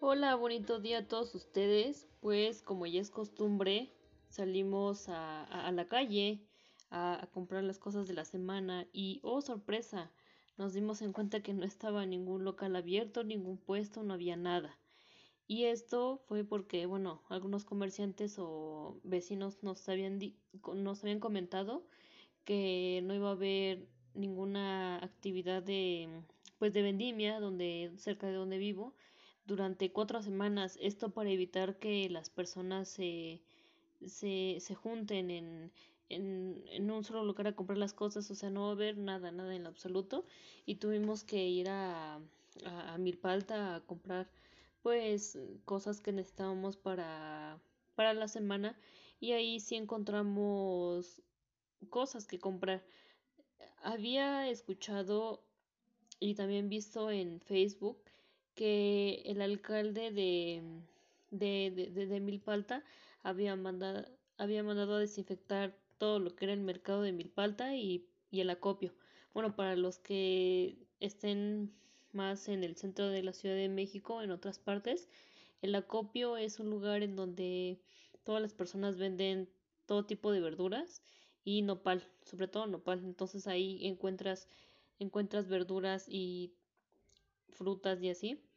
Hola, bonito día a todos ustedes. Pues como ya es costumbre, salimos a, a- la calle a, a comprar las cosas de la semana y, oh sorpresa, nos dimos en cuenta que no estaba ningún local abierto, ningún puesto, no había nada. Y esto fue porque, bueno, algunos comerciantes o vecinos nos habían, di- nos habían comentado que no iba a haber ninguna actividad de, pues de vendimia donde, cerca de donde vivo durante cuatro semanas. Esto para evitar que las personas se, se, se junten en, en, en un solo lugar a comprar las cosas, o sea, no va a haber nada, nada en absoluto. Y tuvimos que ir a, a, a Milpalta a comprar pues cosas que necesitábamos para, para la semana y ahí sí encontramos cosas que comprar. Había escuchado y también visto en Facebook que el alcalde de, de, de, de, Milpalta había mandado, había mandado a desinfectar todo lo que era el mercado de Milpalta y, y el acopio. Bueno, para los que estén más en el centro de la Ciudad de México, en otras partes, el acopio es un lugar en donde todas las personas venden todo tipo de verduras y nopal, sobre todo nopal. Entonces ahí encuentras encuentras verduras y frutas y así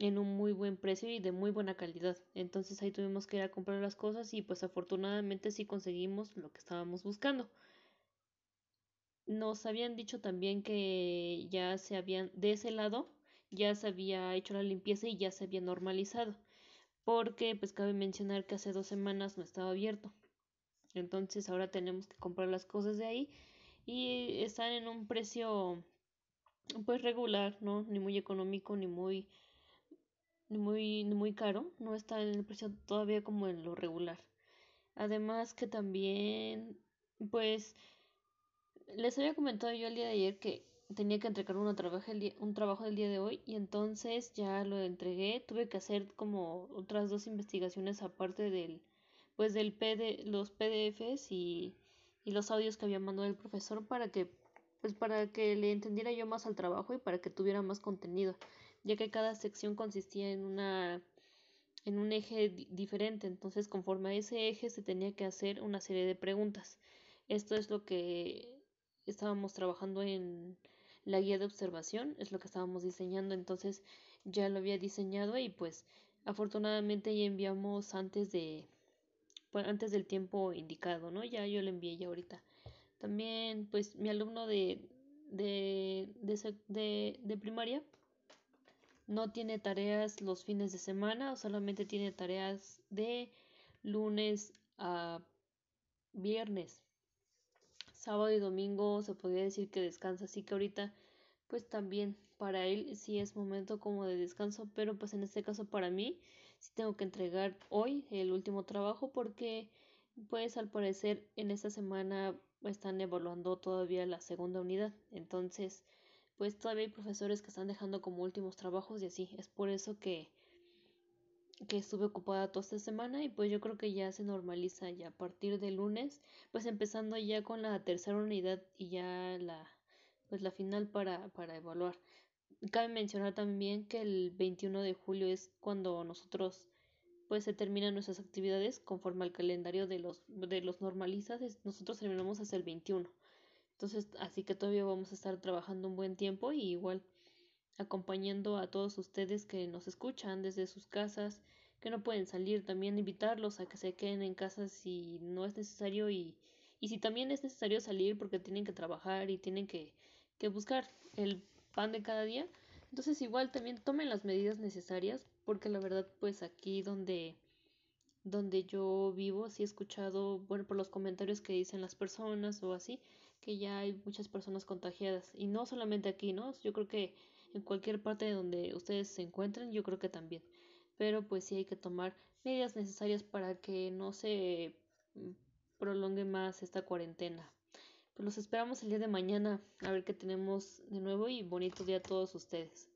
en un muy buen precio y de muy buena calidad. Entonces ahí tuvimos que ir a comprar las cosas y pues afortunadamente sí conseguimos lo que estábamos buscando. Nos habían dicho también que ya se habían, de ese lado, ya se había hecho la limpieza y ya se había normalizado. Porque pues cabe mencionar que hace dos semanas no estaba abierto. Entonces ahora tenemos que comprar las cosas de ahí y están en un precio pues regular, ¿no? Ni muy económico ni muy muy muy caro, no está en el precio todavía como en lo regular. Además que también pues les había comentado yo el día de ayer que tenía que entregar una trabajo el día, un trabajo del día de hoy y entonces ya lo entregué, tuve que hacer como otras dos investigaciones aparte del pues del PD, los PDFs y, y los audios que había mandado el profesor para que pues para que le entendiera yo más al trabajo y para que tuviera más contenido, ya que cada sección consistía en una en un eje diferente, entonces conforme a ese eje se tenía que hacer una serie de preguntas. Esto es lo que estábamos trabajando en la guía de observación, es lo que estábamos diseñando, entonces ya lo había diseñado y pues afortunadamente ya enviamos antes de pues, antes del tiempo indicado, ¿no? Ya yo lo envié ya ahorita. También pues mi alumno de de, de, de, de primaria no tiene tareas los fines de semana, solamente tiene tareas de lunes a viernes. Sábado y domingo se podría decir que descansa, así que ahorita pues también para él sí es momento como de descanso, pero pues en este caso para mí sí tengo que entregar hoy el último trabajo porque pues al parecer en esta semana están evaluando todavía la segunda unidad, entonces pues todavía hay profesores que están dejando como últimos trabajos y así. Es por eso que, que estuve ocupada toda esta semana y pues yo creo que ya se normaliza ya a partir de lunes, pues empezando ya con la tercera unidad y ya la pues la final para, para evaluar. Cabe mencionar también que el 21 de julio es cuando nosotros pues se terminan nuestras actividades conforme al calendario de los de los normalistas, nosotros terminamos hasta el 21. Entonces, así que todavía vamos a estar trabajando un buen tiempo y igual acompañando a todos ustedes que nos escuchan desde sus casas, que no pueden salir, también invitarlos a que se queden en casa si no es necesario y, y si también es necesario salir porque tienen que trabajar y tienen que, que buscar el pan de cada día. Entonces igual también tomen las medidas necesarias porque la verdad pues aquí donde donde yo vivo sí he escuchado, bueno, por los comentarios que dicen las personas o así, que ya hay muchas personas contagiadas. Y no solamente aquí, ¿no? Yo creo que en cualquier parte de donde ustedes se encuentren, yo creo que también. Pero pues sí hay que tomar medidas necesarias para que no se mm, prolongue más esta cuarentena. Pues los esperamos el día de mañana a ver qué tenemos de nuevo y bonito día a todos ustedes.